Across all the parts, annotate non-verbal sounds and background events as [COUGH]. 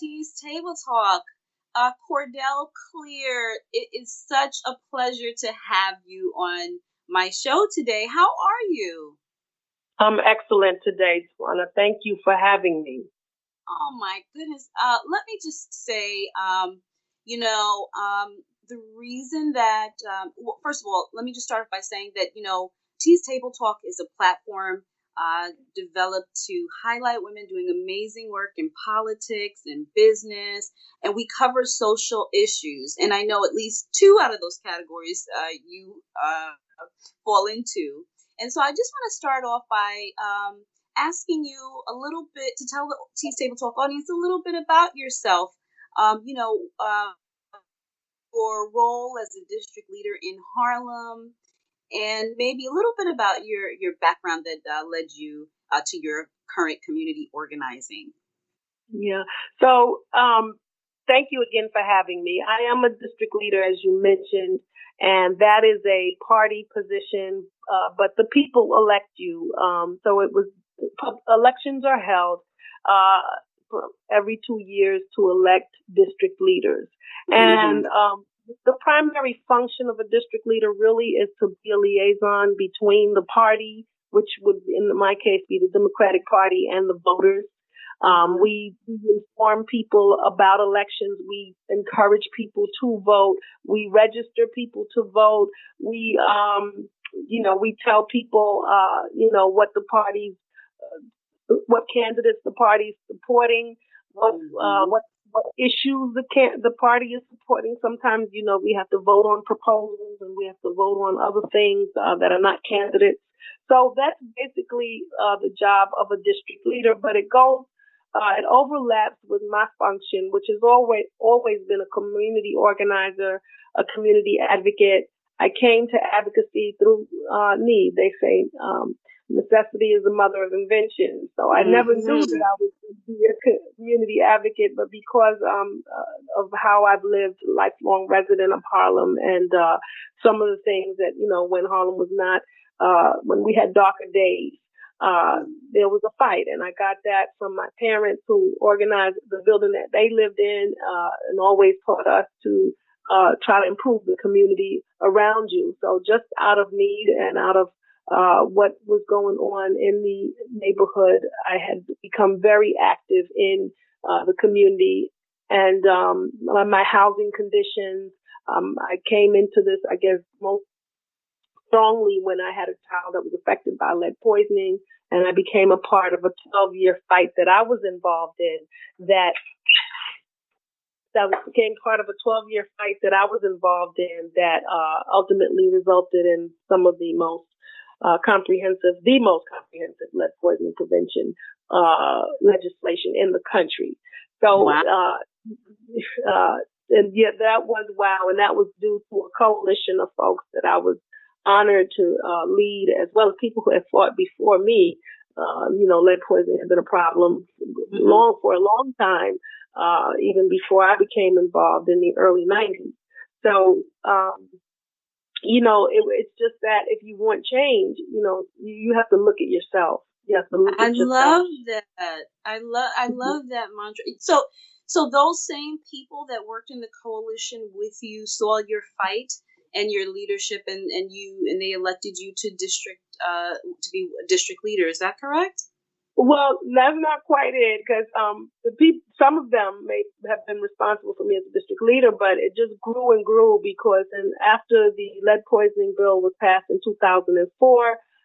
Hello and welcome to T's Table Talk. Uh, Cordell Cleare, it is such a pleasure to have you on my show today. How are you? I'm excellent today, Twana. Thank you for having me. Oh my goodness. Uh, let me just say, um, you know, um, the reason that, um, well, first of all, let me just start by saying that, you know, T's Table Talk is a platform uh, developed to highlight women doing amazing work in politics and business, and we cover social issues. And I know at least two out of those categories uh, you uh, fall into. And so I just want to start off by um, asking you a little bit to tell the T's Table Talk audience a little bit about yourself. Um, you know, uh, your role as a district leader in Harlem, and maybe a little bit about your your background that uh, led you uh, to your current community organizing. Yeah. So, um, thank you again for having me. I am a district leader, as you mentioned, and that is a party position, uh, but the people elect you. Um, so it was elections are held uh, every two years to elect district leaders, mm-hmm. and um, the primary function of a district leader really is to be a liaison between the party, which would, in my case, be the Democratic Party and the voters. Um, we, inform people about elections. We encourage people to vote. We register people to vote. We, um, you know, we tell people, uh, you know, what the parties, uh, what candidates the party's supporting, what, uh, what what issues the can the party is supporting. Sometimes, you know, we have to vote on proposals and we have to vote on other things uh, that are not candidates. So that's basically uh, the job of a district leader, but it goes, uh, it overlaps with my function, which has always always been a community organizer, a community advocate. I came to advocacy through uh, need. They say um, necessity is the mother of invention. So I mm-hmm. never knew that I was to be a community advocate, but because um, uh, of how I've lived, lifelong resident of Harlem, and uh, some of the things that you know when Harlem was not, uh, when we had darker days. Uh, there was a fight, and I got that from my parents who organized the building that they lived in, uh, and always taught us to uh, try to improve the community around you. So just out of need and out of uh, what was going on in the neighborhood. I had become very active in uh, the community and um, my housing conditions. Um, I came into this, I guess, most strongly when I had a child that was affected by lead poisoning, and I became a part of a 12 year fight that I was involved in that that became part of a 12 year fight that I was involved in that uh, ultimately resulted in some of the most uh, comprehensive, the most comprehensive lead poisoning prevention uh, legislation in the country. So, wow. uh, [LAUGHS] uh, and yeah, that was wow, and that was due to a coalition of folks that I was honored to uh, lead, as well as people who had fought before me. Uh, you know, lead poisoning had been a problem mm-hmm. long for a long time, uh, even before I became involved in the early 90s. So, um, you know, it, it's just that if you want change, you know, you, have to look at yourself. You have to look I yourself. love that. I love I mm-hmm. love that mantra. So so those same people that worked in the coalition with you saw your fight and your leadership and, and you and they elected you to district uh to be a district leader. Is that correct? Well, that's not quite it because um, the people, some of them may have been responsible for me as a district leader, but it just grew and grew because and after the lead poisoning bill was passed in 2004,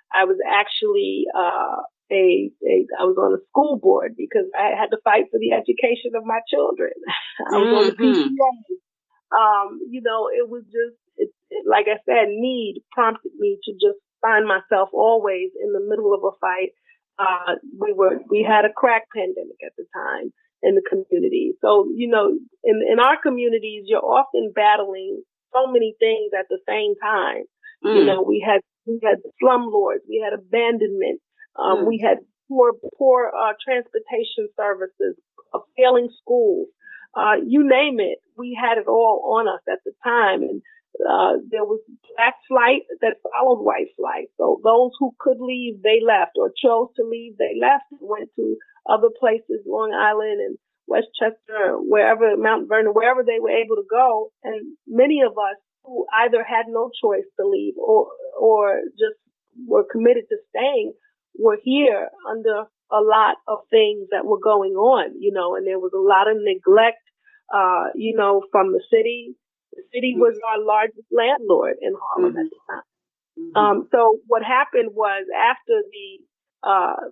I was actually uh, a, a I was on a school board because I had to fight for the education of my children. [LAUGHS] I was mm-hmm. on the mm-hmm. PTA. Um, you know, it was just it, it, like I said, need prompted me to just find myself always in the middle of a fight uh, we were we had a crack pandemic at the time in the community. So you know, in in our communities, you're often battling so many things at the same time. Mm. You know, we had we had slumlords, we had abandonment, um, mm. we had poor poor uh, transportation services, uh, failing schools, uh, you name it. We had it all on us at the time, and uh, there was black flight that followed white flight. So those who could leave, they left, or chose to leave, they left and went to other places, Long Island and Westchester, wherever, Mount Vernon, wherever they were able to go. And many of us who either had no choice to leave or, or just were committed to staying were here under a lot of things that were going on, you know, and there was a lot of neglect, uh, you know, from the city. The city was our largest landlord in Harlem mm-hmm. at the time. Mm-hmm. Um, so what happened was after the, uh,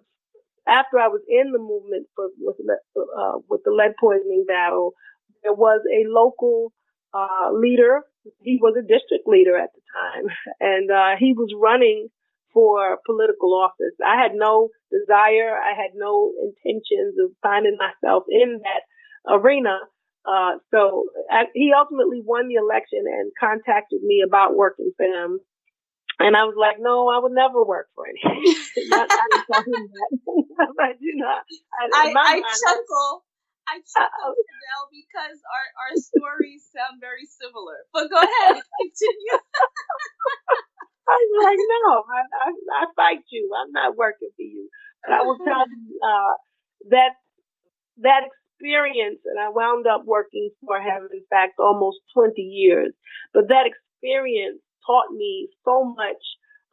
after I was in the movement for, with, uh, with the lead poisoning battle, there was a local, uh, leader. He was a district leader at the time [LAUGHS] and, uh, he was running for political office. I had no desire, I had no intentions of finding myself in that arena. Uh, so I, he ultimately won the election and contacted me about working for him. And I was like, no, I would never work for him. [LAUGHS] not, I didn't tell him that. but, you know, I, I, I chuckle. I chuckle now because our, our stories sound very similar. But go ahead, [LAUGHS] continue. [LAUGHS] I was like, no, I, I, I fight you. I'm not working for you. But I will tell you uh, that that experience, and I wound up working for him, in fact, almost 20 years. But that experience taught me so much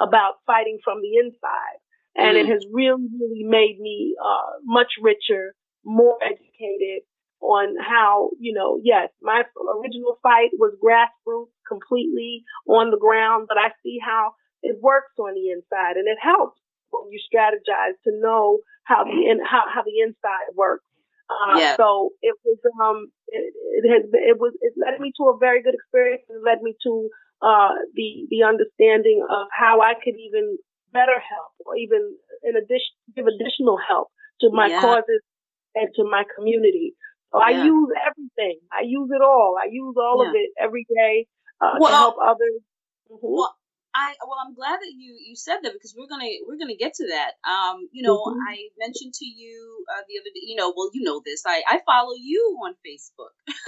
about fighting from the inside. And mm. it has really, really made me uh, much richer, more educated, on how, you know, yes, my original fight was grassroots completely on the ground, but I see how it works on the inside and it helps when you strategize to know how the in, how, how the inside works. Uh, yeah. So it was um it, it has it was it led me to a very good experience. It led me to uh the the understanding of how I could even better help or even in addition give additional help to my yeah. causes and to my community. So yeah. I use everything. I use it all. I use all yeah. of it every day uh, well, to help others. Mm-hmm. Well, I well, I'm glad that you you said that because we're gonna we're gonna get to that. Um, you know, mm-hmm. I mentioned to you uh, the other day. You know, well, you know this. I I follow you on Facebook. [LAUGHS]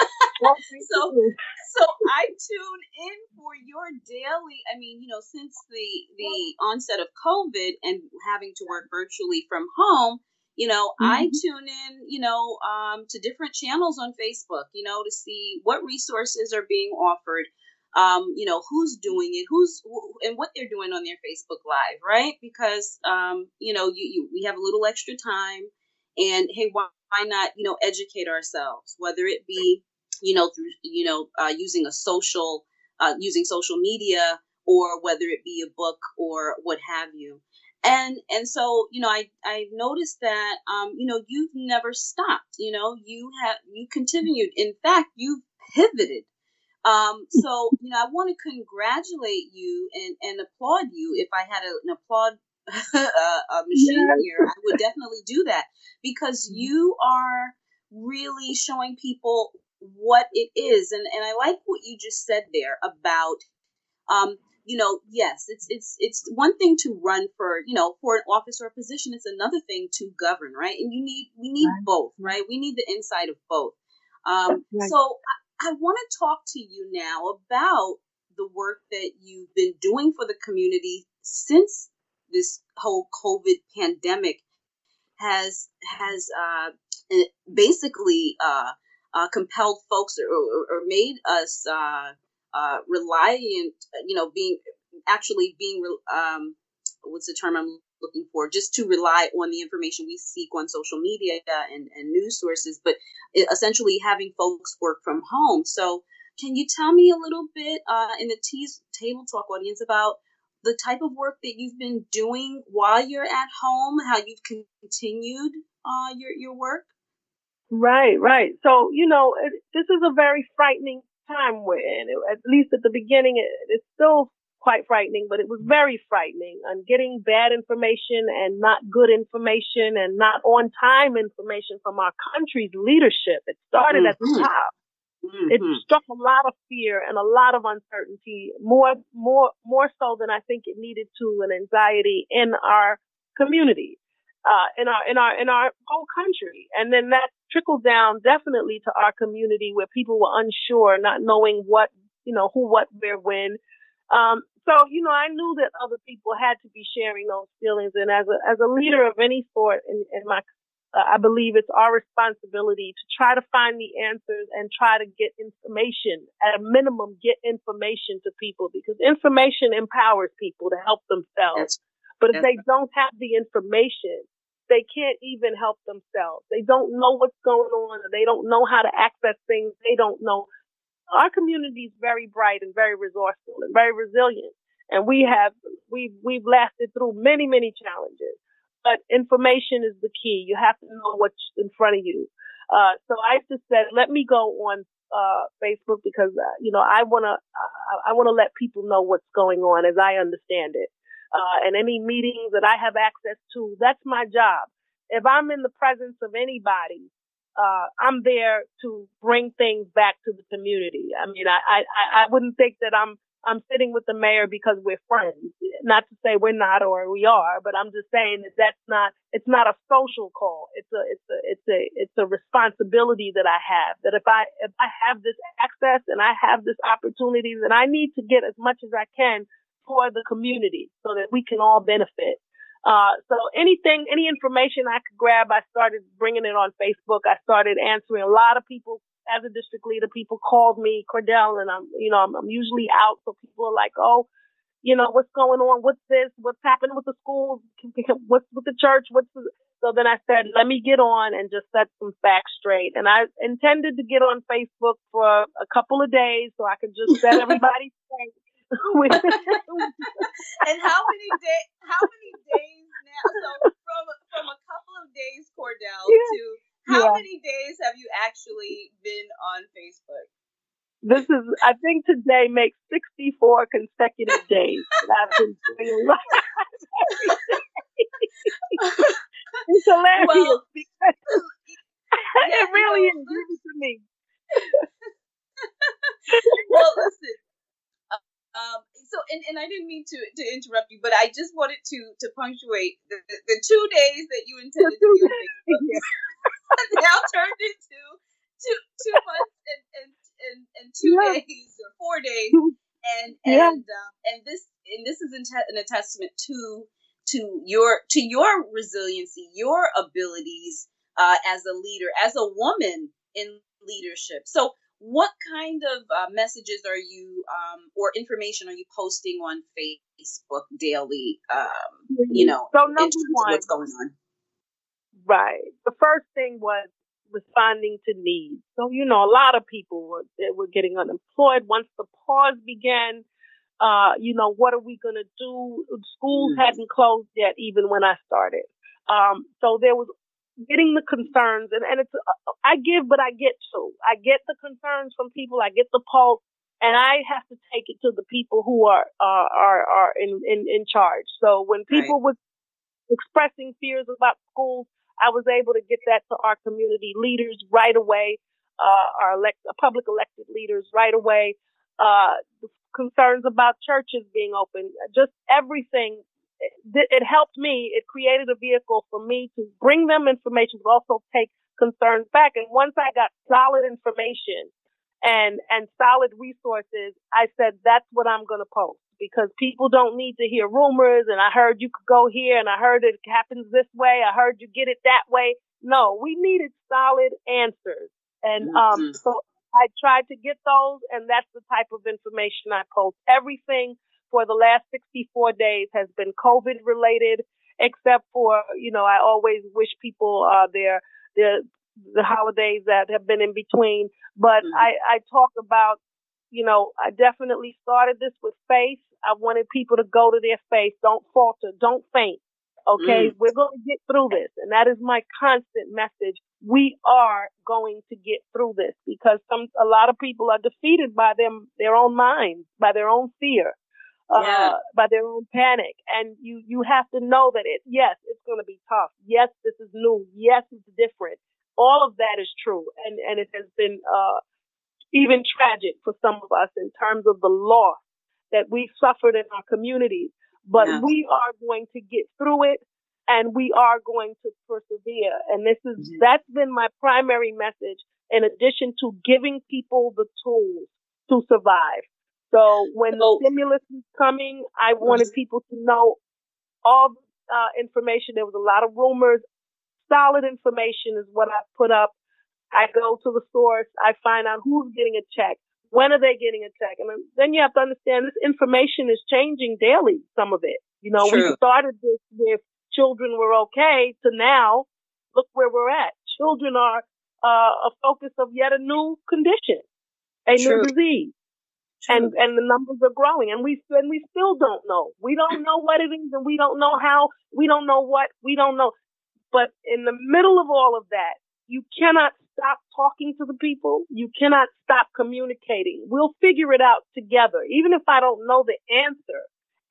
[LAUGHS] so so I tune in for your daily. I mean, you know, since the the onset of COVID and having to work virtually from home, you know mm-hmm. i tune in you know um, to different channels on facebook you know to see what resources are being offered um, you know who's doing it who's and what they're doing on their facebook live right? Because um, you know you, you we have a little extra time and hey why, why not you know educate ourselves whether it be you know through you know uh, using a social uh, using social media or whether it be a book or what have you. And and so you know i i noticed that um you know you've never stopped you know you have you continued. In fact you've pivoted um so you know i want to congratulate you and and applaud you if i had a, an applaud [LAUGHS] a machine yes. here i would definitely do that because mm-hmm. you are really showing people what it is and and i like what you just said there about um you know, yes, it's it's it's one thing to run for, you know, for an office or a position. It's another thing to govern, right? And you need we need right. both, right? We need the inside of both. Um, right. So I, want to talk to you now about the work that you've been doing for the community since this whole COVID pandemic has has uh, eh, basically uh, uh, compelled folks or, or, or made us uh, uh, reliant, you know, being actually being, um, what's the term I'm looking for? Just to rely on the information we seek on social media and, and news sources, but essentially having folks work from home. So, can you tell me a little bit uh, in the T's Table Talk audience about the type of work that you've been doing while you're at home, how you've continued uh, your your work? Right, right. So you know, it, this is a very frightening time we're in. At least at the beginning, it, it's still quite frightening, but it was very frightening and getting bad information and not good information and not on time information from our country's leadership. It started mm-hmm. at the mm-hmm. top. Mm-hmm. It struck a lot of fear and a lot of uncertainty, more, more, more so than I think it needed to, and anxiety in our community uh, in our in our in our whole country, and then that trickled down definitely to our community where people were unsure, not knowing what you know, who, what, where, when. Um, so, you know, I knew that other people had to be sharing those feelings. And as a, as a leader of any sort, in, in my, uh, I believe it's our responsibility to try to find the answers and try to get information at a minimum, get information to people because information empowers people to help themselves. That's, but if they don't have the information, they can't even help themselves. They don't know what's going on. They don't know how to access things. They don't know our community is very bright and very resourceful and very resilient. And we have, we've, we've lasted through many, many challenges. But information is the key. You have to know what's in front of you. Uh, so I just said, let me go on, uh, Facebook because, uh, you know, I want to, I, I want to let people know what's going on as I understand it. Uh, and any meetings that I have access to, that's my job. If I'm in the presence of anybody uh, I'm there to bring things back to the community. I mean, I, I, I wouldn't think that I'm, I'm sitting with the mayor because we're friends. Not to say we're not or we are, but I'm just saying that that's not, it's not a social call. It's a, it's a, it's a, it's a responsibility that I have that if I, if I have this access and I have this opportunity, then I need to get as much as I can for the community so that we can all benefit. Uh, so anything, any information I could grab, I started bringing it on Facebook. I started answering a lot of people as a district leader. People called me Cordell and I'm, you know, I'm, I'm usually out. So people are like, Oh, you know, what's going on? What's this? What's happening with the schools? [LAUGHS] What's with the church? What's the, so then I said, let me get on and just set some facts straight. And I intended to get on Facebook for a couple of days so I could just set [LAUGHS] everybody straight [LAUGHS] [LAUGHS] and how many days? How many days now? So from from a couple of days, Cordell, yeah. to how yeah. many days have you actually been on Facebook? This is, I think today makes 64 consecutive days that I've been doing live It's hilarious well, because [LAUGHS] yeah, it really is new to me. well, listen, um, so and, and I didn't mean to, to interrupt you, but I just wanted to to punctuate the, the, the two days that you intended to be on Facebook now [LAUGHS] turned into two two months and and, and, and two yeah. days or four days, and yeah. and um, and this and this is an a testament to to your to your resiliency, your abilities uh, as a leader, as a woman in leadership. So what kind of uh, messages are you um, or information are you posting on Facebook daily? Um, you know, so number one, what's going on? Right. The first thing was responding to needs. So you know, a lot of people were were getting unemployed once the pause began. Uh, you know, what are we going to do? Schools mm-hmm. hadn't closed yet, even when I started. Um, so there was getting the concerns and, and it's, uh, I give, but I get to. I get the concerns from people. I get the pulse and I have to take it to the people who are, uh, are, are in, in, in charge. So when people right. were expressing fears about schools, I was able to get that to our community leaders right away, uh, our elect, public elected leaders right away. Uh, concerns about churches being open, just everything it helped me. It created a vehicle for me to bring them information, but also take concerns back. And once I got solid information and, and solid resources, I said, that's what I'm going to post because people don't need to hear rumors. And I heard you could go here and I heard it happens this way. I heard you get it that way. No, we needed solid answers. And, um, mm-hmm. so I tried to get those and that's the type of information I post. Everything for the last 64 days has been COVID related, except for, you know, I always wish people, uh, their, their, the holidays that have been in between. But mm-hmm. I, I talk about, you know, I definitely started this with faith. I wanted people to go to their faith. Don't falter. Don't faint. Okay. Mm. We're going to get through this. And that is my constant message. We are going to get through this because some, a lot of people are defeated by them, their own minds, by their own fear uh, yeah. by their own panic. And you, you have to know that it, yes, it's going to be tough. Yes, this is new. Yes, it's different. All of that is true. And, and it has been, uh, even tragic for some of us in terms of the loss that we suffered in our communities. But yeah. we are going to get through it and we are going to persevere. And this is, mm-hmm. that's been my primary message in addition to giving people the tools to survive. So when the stimulus was coming, I wanted people to know all uh, information. There was a lot of rumors. Solid information is what I put up. I go to the source. I find out who's getting a check. When are they getting a check? And then you have to understand this information is changing daily, some of it. You know, True. we started this with children were okay to now look where we're at. Children are uh, a focus of yet a new condition, a True. new disease. True. And, and the numbers are growing and we, and we still don't know. We don't know what it is and we don't know how, we don't know what, we don't know. But in the middle of all of that, you cannot stop talking to the people. You cannot stop communicating. We'll figure it out together. Even if I don't know the answer,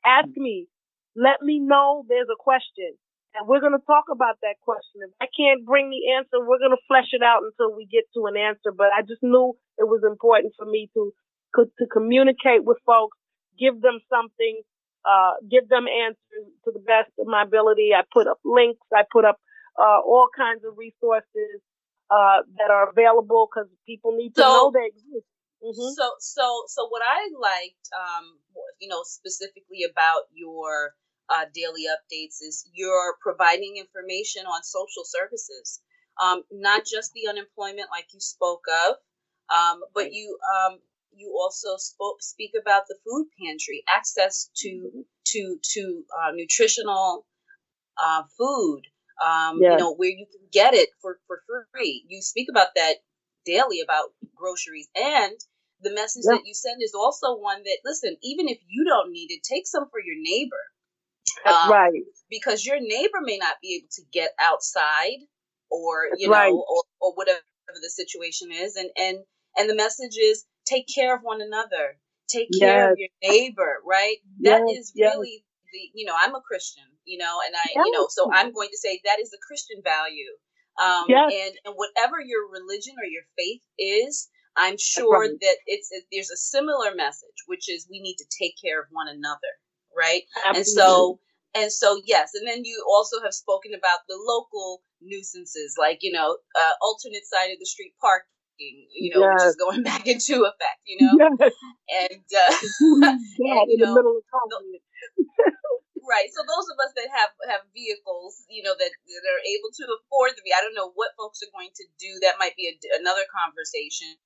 ask mm. me. Let me know there's a question. And we're going to talk about that question. If I can't bring the answer, we're going to flesh it out until we get to an answer. But I just knew it was important for me to, to communicate with folks, give them something, uh, give them answers to the best of my ability. I put up links. I put up, uh, all kinds of resources uh, that are available because people need to so, know they exist. Mm-hmm. So, so, so what I liked, um, you know, specifically about your uh, daily updates is you're providing information on social services, um, not just the unemployment like you spoke of, um, but you um, you also spoke speak about the food pantry, access to mm-hmm. to to uh, nutritional uh, food, um, yeah. you know, where you can get it for, for free. You speak about that daily about groceries and the message yeah. that you send is also one that listen, even if you don't need it, take some for your neighbor. That's um, right. Because your neighbor may not be able to get outside or That's you know right. or, or whatever the situation is and and and the message is take care of one another take care yes. of your neighbor right yes. that is yes. really the you know i'm a christian you know, and I, you know, so I'm going to say that is a Christian value. Um, yes. and, and whatever your religion or your faith is, I'm sure right. that it's it, there's a similar message, which is we need to take care of one another, right? Absolutely. And so and so yes, and then you also have spoken about the local nuisances, like you know, uh, alternate side of the street parking, you know, yes. which is going [LAUGHS] back into effect, you know, yes. and, uh, [LAUGHS] [LAUGHS] and you know, Right. So those of us that have have vehicles, you know, that, that are able to afford the I don't know what folks are going to do. That might be a, another conversation.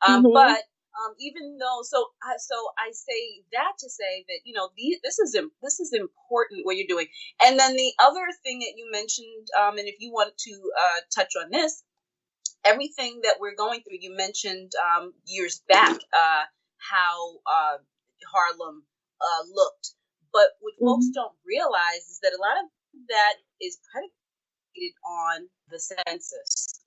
Um, mm-hmm. But um, even though, so so I say that to say that you know the, this is this is important what you're doing. And then the other thing that you mentioned, um, and if you want to uh, touch on this, everything that we're going through, you mentioned um, years back uh, how uh, Harlem uh, looked but what mm-hmm. folks don't realize is that a lot of that is predicated on the census.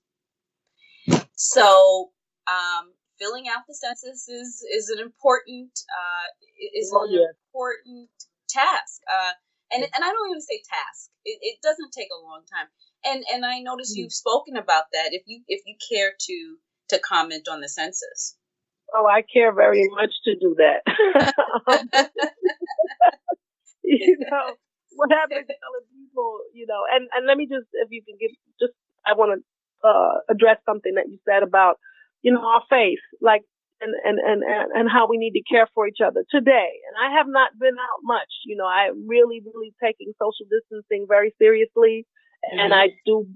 So, um, filling out the census is is an important uh, is oh, an yeah. important task. Uh, and and I don't even say task. It, it doesn't take a long time. And and I notice mm-hmm. you've spoken about that. If you if you care to to comment on the census. Oh, I care very much to do that. [LAUGHS] you [LAUGHS] know, what happens to other people, you know, and, and let me just, if you can give, just, I want to, uh, address something that you said about, you know, our faith, like, and, and, and, and how we need to care for each other today. And I have not been out much, you know, I'm really, really taking social distancing very seriously. Mm-hmm. And I do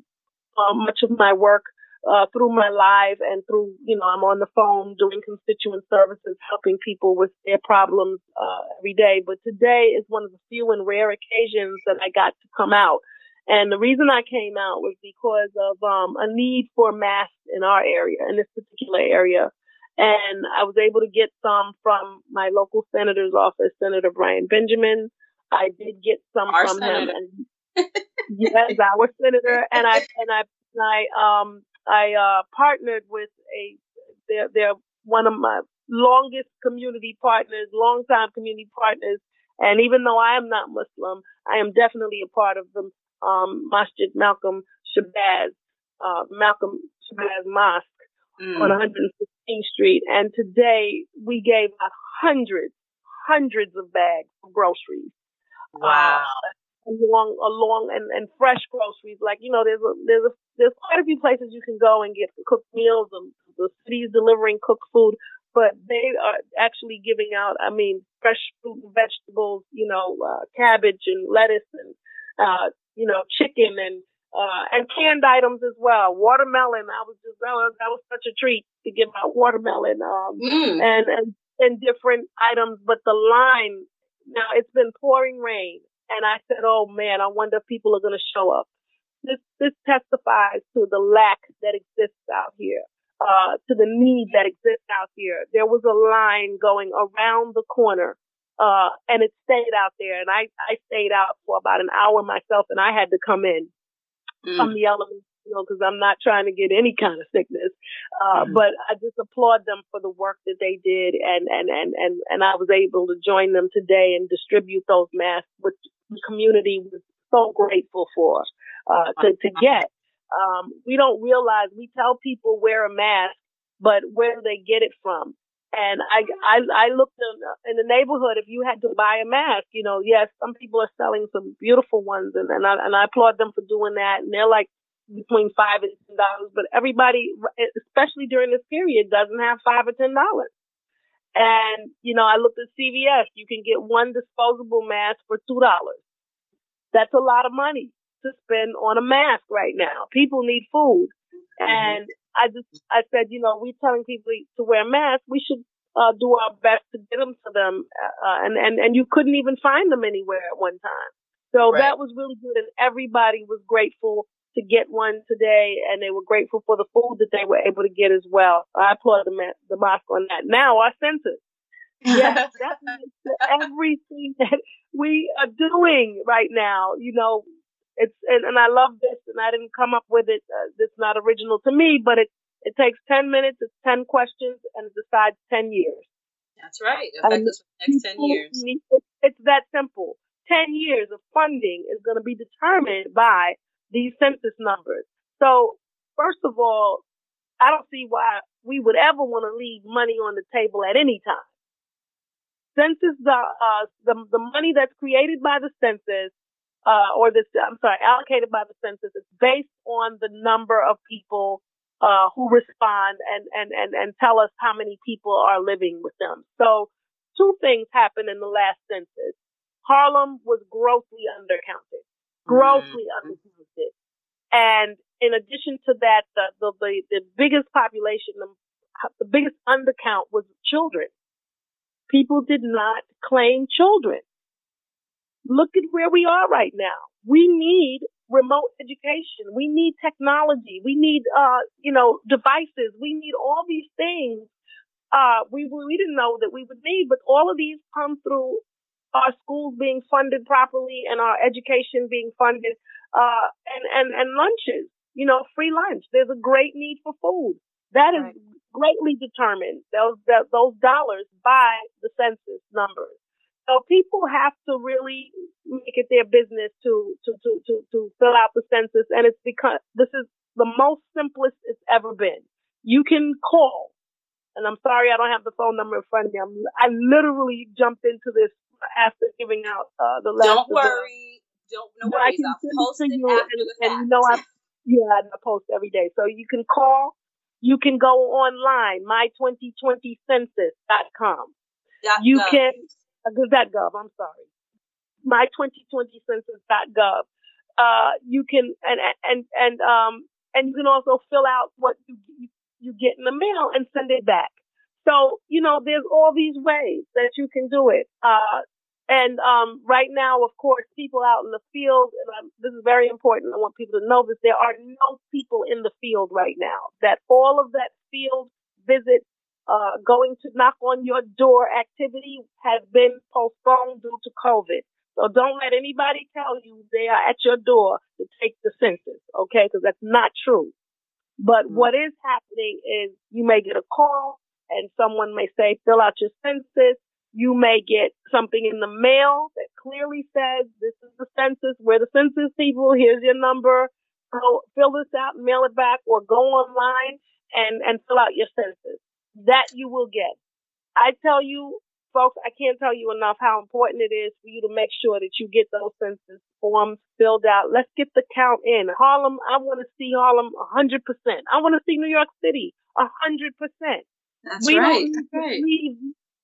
uh, much of my work uh, through my live and through, you know, I'm on the phone doing constituent services, helping people with their problems uh, every day. But today is one of the few and rare occasions that I got to come out. And the reason I came out was because of um, a need for masks in our area, in this particular area. And I was able to get some from my local senator's office, Senator Brian Benjamin. I did get some our from senator. him. And, yes, our senator. And I and I and I um I uh, partnered with a they're, they're one of my longest community partners, longtime community partners. And even though I am not Muslim, I am definitely a part of the um, Masjid Malcolm Shabazz, uh, Malcolm Shabazz Mosque mm. on 115th Street. And today we gave out hundreds, hundreds of bags of groceries. Wow. Uh, along along and, and fresh groceries. Like, you know, there's a there's a there's quite a few places you can go and get cooked meals and the city's delivering cooked food. but they are actually giving out, I mean, fresh fruit and vegetables, you know, uh, cabbage and lettuce and, uh, you know, chicken and, uh, and canned items as well. Watermelon. I was just, that was, that was such a treat to give out watermelon, um, mm. and, and, and different items. But the line, now it's been pouring rain and I said, oh man, I wonder if people are going to show up. This, this testifies to the lack that exists out here uh, to the need that exists out here. There was a line going around the corner, uh, and it stayed out there. And I, I stayed out for about an hour myself, and I had to come in mm. from the elements, you know, because I'm not trying to get any kind of sickness. Uh, mm. But I just applaud them for the work that they did, and and and and and I was able to join them today and distribute those masks, which the community was so grateful for uh, to to get. Um, we don't realize we tell people wear a mask, but where do they get it from? And I, I, I looked in, in the neighborhood. If you had to buy a mask, you know, yes, some people are selling some beautiful ones, and, and I and I applaud them for doing that. And they're like between five and ten dollars, but everybody, especially during this period, doesn't have five or ten dollars. And you know, I looked at CVS. You can get one disposable mask for two dollars. That's a lot of money to spend on a mask right now. People need food. Mm-hmm. And I just, I said, you know, we're telling people to wear masks. We should uh, do our best to get them to them. Uh, and, and, and you couldn't even find them anywhere at one time. So right. that was really good. And everybody was grateful to get one today and they were grateful for the food that they were able to get as well. I applaud the, the mosque on that. Now our census. Yes, [LAUGHS] that's everything that we are doing right now. You know, it's and, and I love this, and I didn't come up with it. Uh, it's not original to me, but it it takes ten minutes, it's ten questions, and it decides ten years. That's right. Affect us for the next ten years. it's that simple. Ten years of funding is going to be determined by these census numbers. So first of all, I don't see why we would ever want to leave money on the table at any time. Census, uh, uh, the the money that's created by the census uh, or this, I'm sorry, allocated by the census is based on the number of people uh, who respond and, and, and, and tell us how many people are living with them. So two things happened in the last census. Harlem was grossly undercounted, grossly mm-hmm. undercounted. And in addition to that, the, the, the, the biggest population, the, the biggest undercount was children. People did not claim children. Look at where we are right now. We need remote education. We need technology. We need, uh, you know, devices. We need all these things. Uh, we, we didn't know that we would need, but all of these come through our schools being funded properly and our education being funded, uh, and, and, and lunches, you know, free lunch. There's a great need for food. That is right. greatly determined, those, those dollars by the census numbers. So people have to really make it their business to, to, to, to, to fill out the census. And it's because this is the most simplest it's ever been. You can call. And I'm sorry I don't have the phone number in front of me. I'm, I literally jumped into this after giving out uh, the last. Don't worry. Don't no worries. I'll post it you after and, the fact. [LAUGHS] And you know I yeah, I post every day. So you can call. You can go online, my2020census.com. You can that Gov. I'm sorry. My 2020 census.gov. Uh, you can, and, and, and, um, and you can also fill out what you, you get in the mail and send it back. So, you know, there's all these ways that you can do it. Uh, and um, right now, of course, people out in the field, and I'm, this is very important. I want people to know this. There are no people in the field right now. That all of that field visit uh, going to knock on your door activity has been postponed due to COVID. So don't let anybody tell you they are at your door to take the census, okay? Because that's not true. But mm-hmm. what is happening is you may get a call and someone may say, fill out your census. You may get something in the mail that clearly says, this is the census. We're the census people. Here's your number. Go fill this out, mail it back, or go online and, and fill out your census that you will get. I tell you, folks, I can't tell you enough how important it is for you to make sure that you get those census forms filled out. Let's get the count in. Harlem, I want to see Harlem 100%. I want to see New York City 100%. That's we right. don't right. leave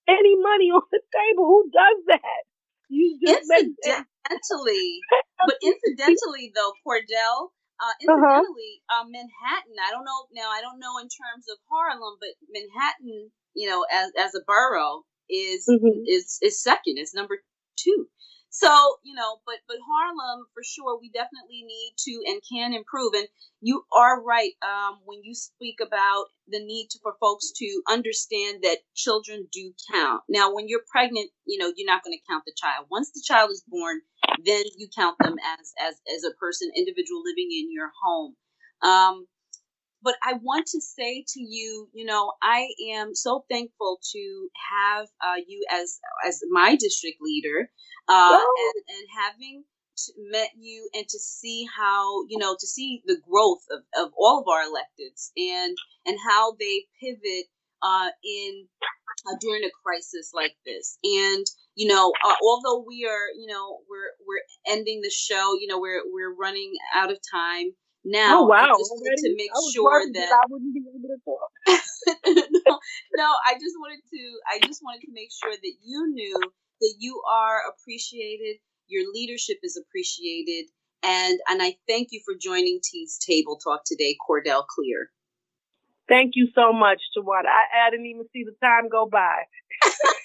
any money on the table. Who does that? You just incidentally, but [LAUGHS] incidentally though, Cordell, uh, uh-huh. incidentally, uh-huh. uh, Manhattan. I don't know now. I don't know in terms of Harlem, but Manhattan, you know, as as a borough, is mm-hmm. is is second. It's number two. So, you know, but but Harlem for sure we definitely need to and can improve. And you are right um, when you speak about the need to, for folks to understand that children do count. Now, when you're pregnant, you know, you're not going to count the child. Once the child is born, then you count them as as as a person, individual living in your home. Um, but I want to say to you, you know, I am so thankful to have uh, you as as my district leader, uh, and and having met you and to see how you know to see the growth of, of all of our electeds and and how they pivot uh, in uh, during a crisis like this. And you know uh, although we are you know we're we're ending the show you know we're we're running out of time now, oh, wow. just to make sure that I wouldn't be able to talk. [LAUGHS] no, no, I just wanted to I just wanted to make sure that you knew that you are appreciated, your leadership is appreciated, and and I thank you for joining T's Table Talk today, Cordell Cleare. Thank you so much, Tawanda. I, I didn't even see the time go by. [LAUGHS]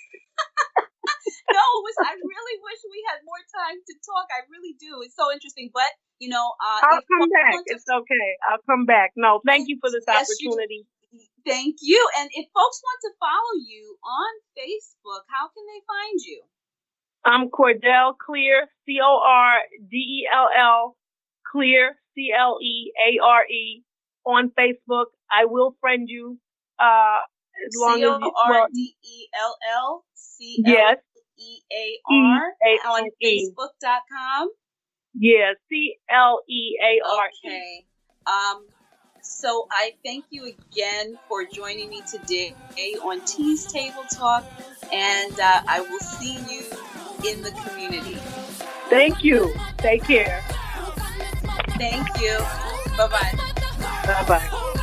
no, was, I really wish we had more time to talk. I really do. It's so interesting. But, you know, uh, I'll come back. To... It's okay. I'll come back. No, thank you for this yes, opportunity. You, thank you. And if folks want to follow you on Facebook, how can they find you? I'm Cordell Cleare, C O R D E L L, Cleare, C L E A R E, on Facebook. I will friend you. Uh, as long as C O R D E L L C L yes E A R on Facebook.com. Yeah, C L E A R. Okay. Um, so I thank you again for joining me today on T's Table Talk, and uh, I will see you in the community. Thank you. Take care. Thank you. Bye bye. Bye bye.